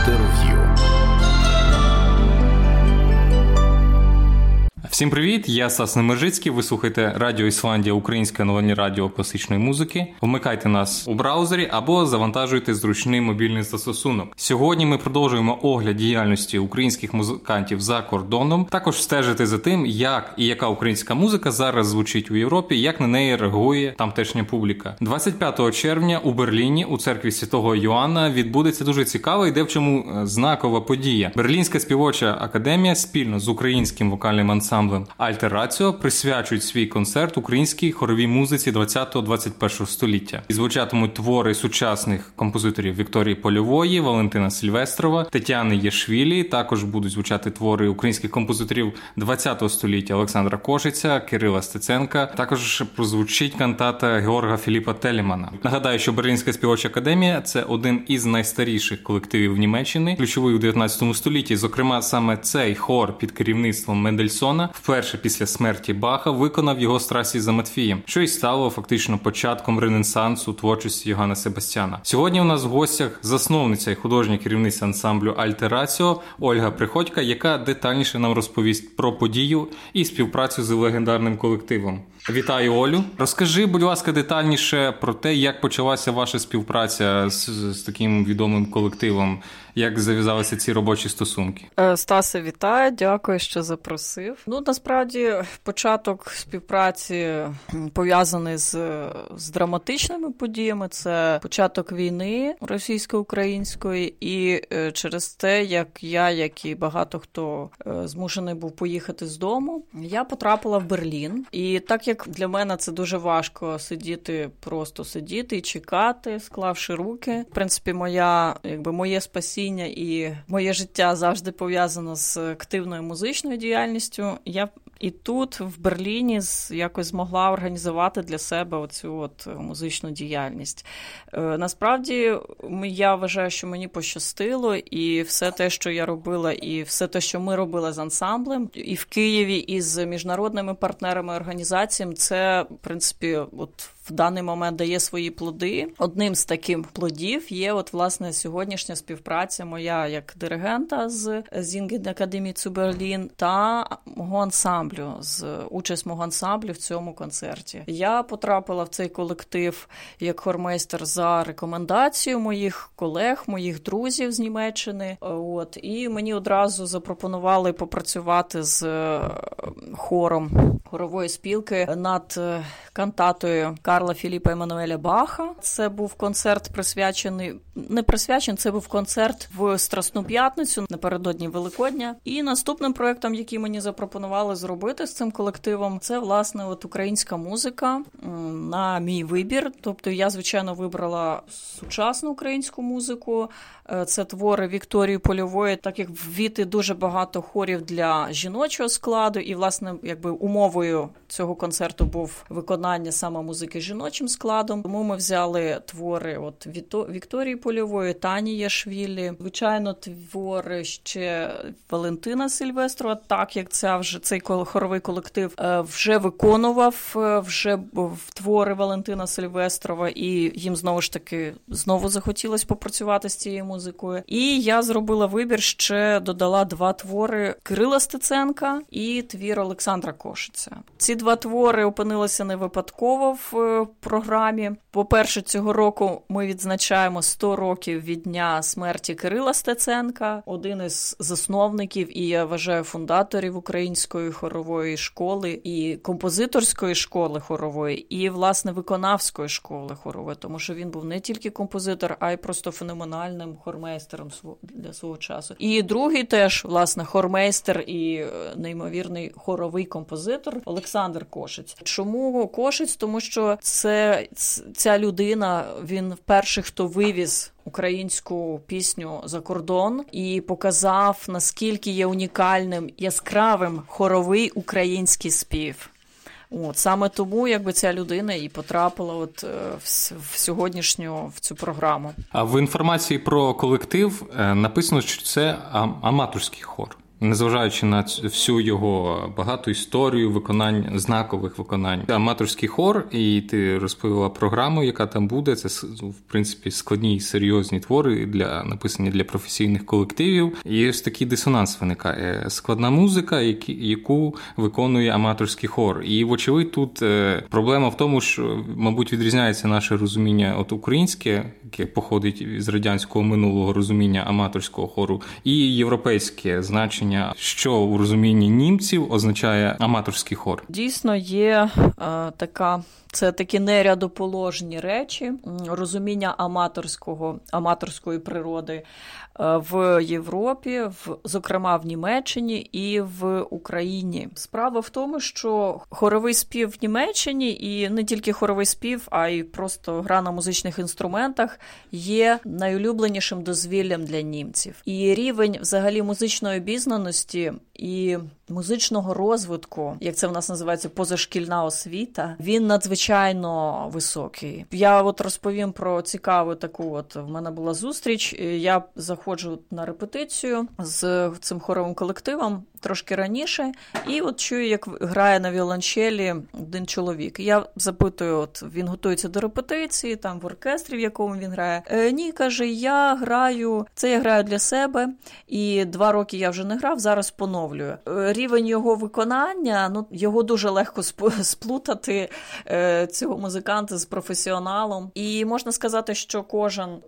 Інтерв'ю. Всім привіт! Я Сас Немержицький. Ви слухаєте Радіо Ісландія, українське новинні радіо класичної музики. Вмикайте нас у браузері або завантажуйте зручний мобільний застосунок. Сьогодні ми продовжуємо огляд діяльності українських музикантів за кордоном. Також стежити за тим, як і яка українська музика зараз звучить у Європі, як на неї реагує тамтешня публіка. 25 червня у Берліні у церкві Святого Йоанна відбудеться дуже цікава і де в чому е, знакова подія. Берлінська співоча академія спільно з українським вокальним ансамблем ансамблем Альтераціо присвячують свій концерт українській хоровій музиці 20-21 століття. І звучатимуть твори сучасних композиторів Вікторії Польової, Валентина Сільвестрова, Тетяни Єшвілі. Також будуть звучати твори українських композиторів 20 століття Олександра Кошиця, Кирила Стеценка. Також прозвучить кантата Георга Філіпа Телімана. Нагадаю, що Берлінська співоча академія це один із найстаріших колективів Німеччини, ключовий у 19 столітті. Зокрема, саме цей хор під керівництвом Мендельсона вперше після смерті Баха виконав його страсі за Матфієм, що й стало фактично початком ренесансу творчості Йоганна Себастьяна. Сьогодні у нас в гостях засновниця і художня керівниця ансамблю Альтераціо Ольга Приходька, яка детальніше нам розповість про подію і співпрацю з легендарним колективом. Вітаю Олю. Розкажи, будь ласка, детальніше про те, як почалася ваша співпраця з, з таким відомим колективом, як зав'язалися ці робочі стосунки. Е, Стасе, вітаю, дякую, що запросив. Ну насправді початок співпраці пов'язаний з, з драматичними подіями. Це початок війни російсько-української, і е, через те, як я, як і багато хто е, змушений був поїхати з дому, я потрапила в Берлін. І так як для мене це дуже важко сидіти, просто сидіти і чекати, склавши руки. В принципі, моя якби моє спасіння і моє життя завжди пов'язано з активною музичною діяльністю. Я і тут, в Берліні, якось змогла організувати для себе оцю от музичну діяльність. Е, насправді, я вважаю, що мені пощастило, і все те, що я робила, і все те, що ми робили з ансамблем, і в Києві, і з міжнародними партнерами організаціями, це в принципі, от даний момент дає свої плоди. Одним з таких плодів є от власне сьогоднішня співпраця моя як диригента з Зінген Академії Цуберлін та мого ансамблю з участь мого ансамблю в цьому концерті. Я потрапила в цей колектив як хормейстер за рекомендацією моїх колег, моїх друзів з Німеччини. От і мені одразу запропонували попрацювати з е, хором хорової спілки над е, кантатою Карла Філіпа Еммануеля Баха. Це був концерт присвячений, не присвячений, це був концерт в Страсну п'ятницю напередодні Великодня. І наступним проектом, який мені запропонували зробити з цим колективом, це власне от українська музика на мій вибір. Тобто я, звичайно, вибрала сучасну українську музику. Е, це твори Вікторії Польової, так як ввіти дуже багато хорів для жіночого складу, і власне, якби умовою цього концерту був виконання саме музики жіночим складом. Тому ми взяли твори от Вікторії Польової, Тані Яшвілі, звичайно, твори ще Валентина Сильвестрова, так як ця вже цей хоровий колектив е, вже виконував е, вже твори Валентина Сильвестрова, і їм знову ж таки знову захотілося попрацювати з цією музикою. І я зробила вибір, ще додала два твори Кирила Стеценка і твір Олександра Кошиця. Ці два твори опинилися не випадково в програмі. По-перше, цього року ми відзначаємо 100 років від дня смерті Кирила Стеценка, один із засновників і я вважаю фундаторів української хорової школи і композиторської школи хорової, і власне виконавської школи хорової, тому що він був не тільки композитор, а й просто феноменальним хормейстером для свого часу. І другий теж власне хормейстер і е, неймовірний хоровий композитор Олександр Кошиць. Чому Кошиць? Тому що це ця людина, він перший, хто вивіз. Українську пісню за кордон і показав наскільки є унікальним яскравим хоровий український спів. От саме тому, якби ця людина і потрапила, от е, в, в сьогоднішню в цю програму. А в інформації про колектив е, написано, що це аматорський хор. Незважаючи на всю його багату історію виконань знакових виконань. Аматорський хор, і ти розповіла програму, яка там буде. Це в принципі складні і серйозні твори для написані для професійних колективів. І ось такий дисонанс виникає. Складна музика, яку виконує аматорський хор. І вочевидь, тут е, проблема в тому, що, мабуть, відрізняється наше розуміння от українське, яке походить з радянського минулого розуміння аматорського хору, і європейське значення, що у розумінні німців означає аматорський хор. Дійсно, є е, така. Це такі нерядоположні речі, розуміння аматорського аматорської природи Е, в Європі, в зокрема в Німеччині і в Україні. Справа в тому, що хоровий спів в Німеччині і не тільки хоровий спів, а й просто гра на музичних інструментах є найулюбленішим дозвіллям для німців. І рівень взагалі музичної обізнаності і музичного розвитку, як це в нас називається позашкільна освіта, він надзвичайно високий. Я от розповім про цікаву таку. От в мене була зустріч. Я заходжу на репетицію з цим хоровим колективом трошки раніше, і от чую, як грає на віолончелі один чоловік. Я запитую, от він готується до репетиції, там в оркестрі, в якому він грає. Е, Ні, каже, я граю, це я граю для себе, і два роки я вже не грав, зараз поновлюю. Рівень його виконання, ну його дуже легко сплутати е, цього музиканта з професіоналом. І можна сказати, що кожен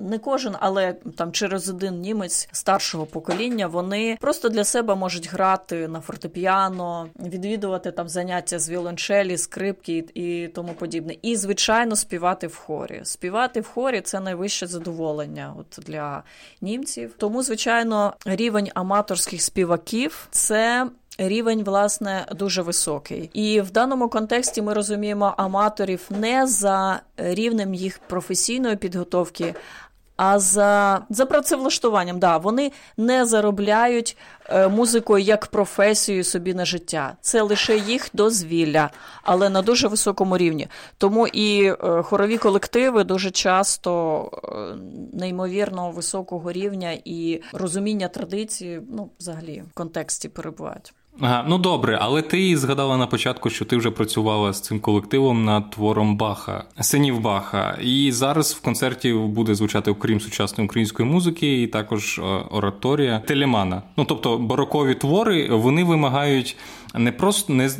не кожен, але там через один німець старшого покоління вони просто для себе можуть грати на фортепіано, відвідувати там заняття з віолончелі, скрипки і тому подібне. І, звичайно, співати в хорі. Співати в хорі це найвище задоволення от для німців. Тому, звичайно, рівень аматорських співаків це. Рівень, власне, дуже високий, і в даному контексті ми розуміємо аматорів не за рівнем їх професійної підготовки, а за за працевлаштуванням. Да, Вони не заробляють е, музикою як професію собі на життя. Це лише їх дозвілля, але на дуже високому рівні. Тому і е, хорові колективи дуже часто е, неймовірно високого рівня і розуміння традиції, ну, взагалі, в контексті перебувають. Ага, Ну добре, але ти згадала на початку, що ти вже працювала з цим колективом над твором Баха, синів Баха. І зараз в концерті буде звучати, окрім сучасної української музики, і також е, ораторія Телемана. Ну тобто барокові твори вони вимагають не просто не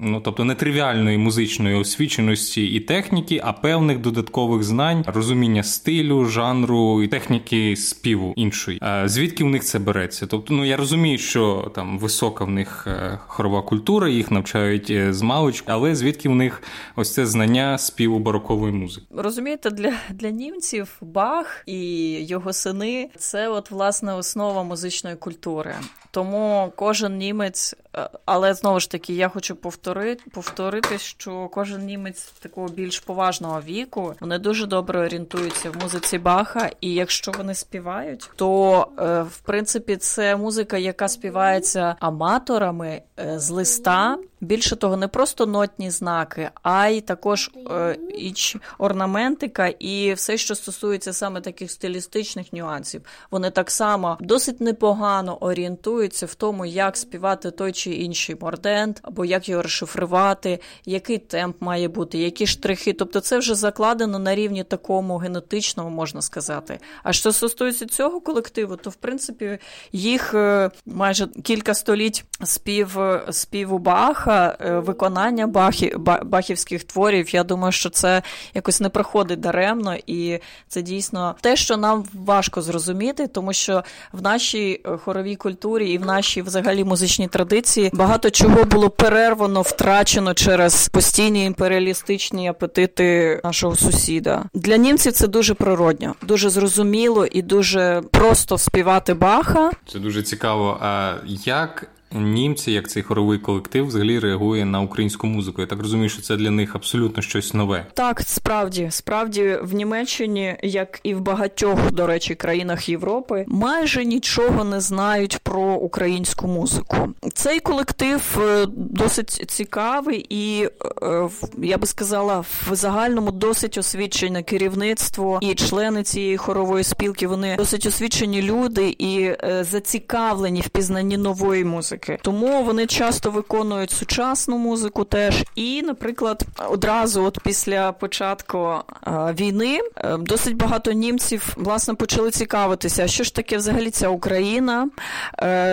ну, тобто не тривіальної музичної освіченості і техніки, а певних додаткових знань, розуміння стилю, жанру і техніки співу іншої. А звідки в них це береться? Тобто, ну я розумію, що там висока в них е, хорова культура, їх навчають е, з маличку, але звідки в них ось це знання співу барокової музики? Розумієте, для для німців Бах і його сини це от власне основа музичної культури. Тому кожен німець, е, але знову ж таки, я хочу повторити, повторити, що кожен німець такого більш поважного віку вони дуже добре орієнтуються в музиці Баха, і якщо вони співають, то е, в принципі це музика, яка співається аматорами е, з листа. Більше того, не просто нотні знаки, а й також е, іч орнаментика і все, що стосується саме таких стилістичних нюансів. Вони так само досить непогано орієнтуються в тому, як співати той чи інший мордент, або як його розшифрувати, який темп має бути, які штрихи. Тобто, це вже закладено на рівні такому генетичному, можна сказати. А що стосується цього колективу, то в принципі їх е, майже кілька століть спів співу Баха. Е, виконання бахі, бахівських творів. Я думаю, що це якось не проходить даремно, і це дійсно те, що нам важко зрозуміти, тому що в нашій е, хоровій культурі і в нашій взагалі музичній традиції багато чого було перервано, втрачено через постійні імперіалістичні апетити нашого сусіда. Для німців це дуже природньо, дуже зрозуміло і дуже просто співати баха. Це дуже цікаво. А як німці, як цей хоровий колектив, взагалі реагує на українську музику. Я так розумію, що це для них абсолютно щось нове. Так, справді, справді в Німеччині, як і в багатьох, до речі, країнах Європи, майже нічого не знають про українську музику. Цей колектив е, досить цікавий і е, я би сказала, в загальному досить освічене керівництво і члени цієї хорової спілки. Вони досить освічені люди і е, зацікавлені в пізнанні нової музики. Тому вони часто виконують сучасну музику теж. І, наприклад, одразу, от після початку війни, досить багато німців власне почали цікавитися, що ж таке взагалі ця Україна,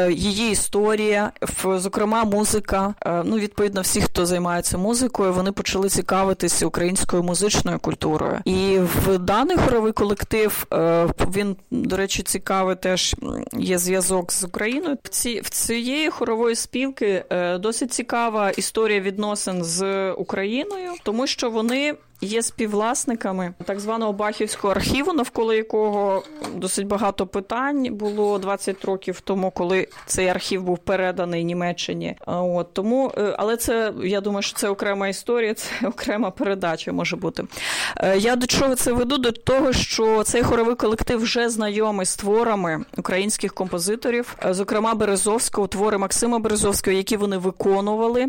її історія, зокрема, музика. Ну, відповідно, всі, хто займається музикою, вони почали цікавитися українською музичною культурою. І в даний хоровий колектив він, до речі, цікавий теж є зв'язок з Україною. В ці в цієї хорової спілки досить цікава історія відносин з Україною, тому що вони є співвласниками так званого Бахівського архіву, навколо якого досить багато питань було 20 років тому, коли цей архів був переданий Німеччині. От тому, е, але це я думаю, що це окрема історія, це окрема передача може бути. Е, я до чого це веду? До того, що цей хоровий колектив вже знайомий з творами українських композиторів, е, зокрема Березовського, твори Максима Березовського, які вони виконували,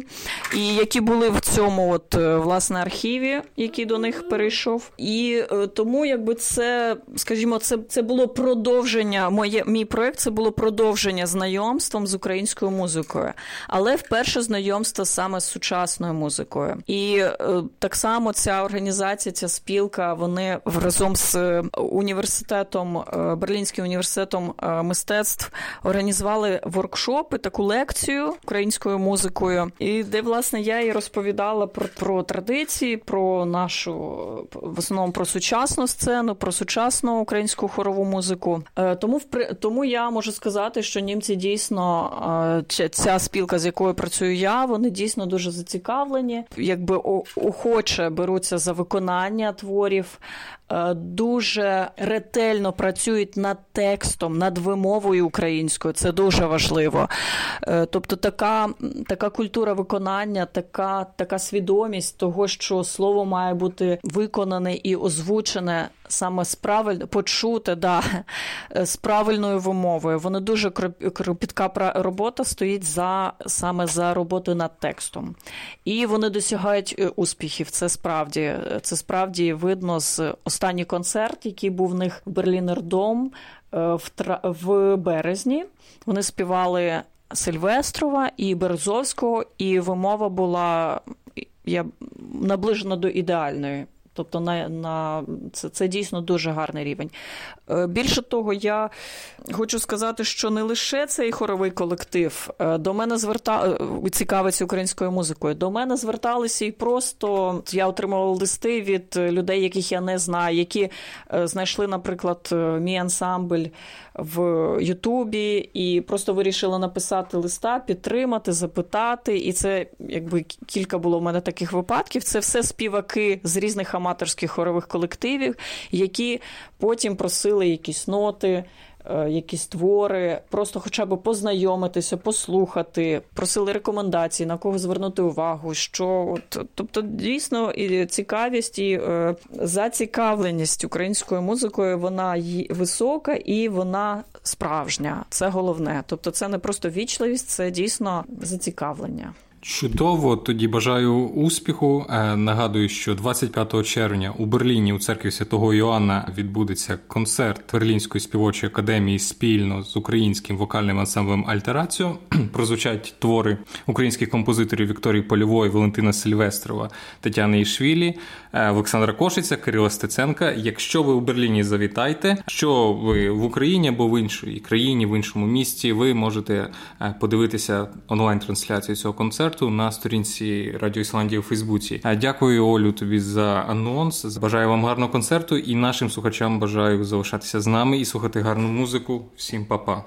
і які були в цьому, от власне архіві, які до них перейшов. І е, тому, якби це, скажімо, це це було продовження. Моє мій проект це було продовження знайомством з українською музикою, але вперше знайомство саме з сучасною музикою. І е, так само ця організація, ця спілка, вони разом з е, університетом Берлінським університетом мистецтв організували воркшопи, таку лекцію українською музикою, і де власне я і розповідала про, про традиції, про наш нашу в основному про сучасну сцену, про сучасну українську хорову музику. Е, тому тому я можу сказати, що німці дійсно е, ця спілка, з якою працюю я, вони дійсно дуже зацікавлені, якби охоче беруться за виконання творів. Е, дуже ретельно працюють над текстом, над вимовою українською. Це дуже важливо. Тобто, така така культура виконання, така така свідомість того, що слово має бути виконане і озвучене саме з правиль... почуте да, з правильною вимовою. Вони дуже кропітка робота стоїть за саме за роботою над текстом. І вони досягають е, успіхів. Це справді це справді видно з останній концерт, який був в них в Берлінер Дом е, в, в березні. Вони співали. Сильвестрова і Березовського, і вимова була я наближена до ідеальної. Тобто на, на це це дійсно дуже гарний рівень. Е, більше того, я хочу сказати, що не лише цей хоровий колектив е, до мене зверта... Е, цікавиться українською музикою. До мене зверталися і просто я отримувала листи від людей, яких я не знаю, які знайшли, наприклад, мій ансамбль в Ютубі, і просто вирішили написати листа, підтримати, запитати. І це якби кілька було в мене таких випадків. Це все співаки з різних аматорських хорових колективів, які потім просили якісь ноти. Е, якісь твори, просто хоча б познайомитися, послухати, просили рекомендації, на кого звернути увагу, що от, тобто дійсно і цікавість і е, зацікавленість українською музикою вона висока і вона справжня. Це головне. Тобто, це не просто вічливість, це дійсно зацікавлення. Чудово, тоді бажаю успіху. Е, нагадую, що 25 червня у Берліні у церкві святого Йоанна відбудеться концерт Берлінської співочої академії спільно з українським вокальним ансамблем Альтераціо. Прозвучать твори українських композиторів Вікторії Польової, Валентина Сильвестрова, Тетяни Ішвілі, е, Олександра Кошиця, Кирила Стеценка. Якщо ви у Берліні завітайте, що ви в Україні або в іншій країні, в іншому місті, ви можете е, подивитися онлайн-трансляцію цього концерту концерту на сторінці Радіо Ісландії у Фейсбуці. Дякую, Олю, тобі за анонс. Бажаю вам гарного концерту і нашим слухачам бажаю залишатися з нами і слухати гарну музику. Всім па-па.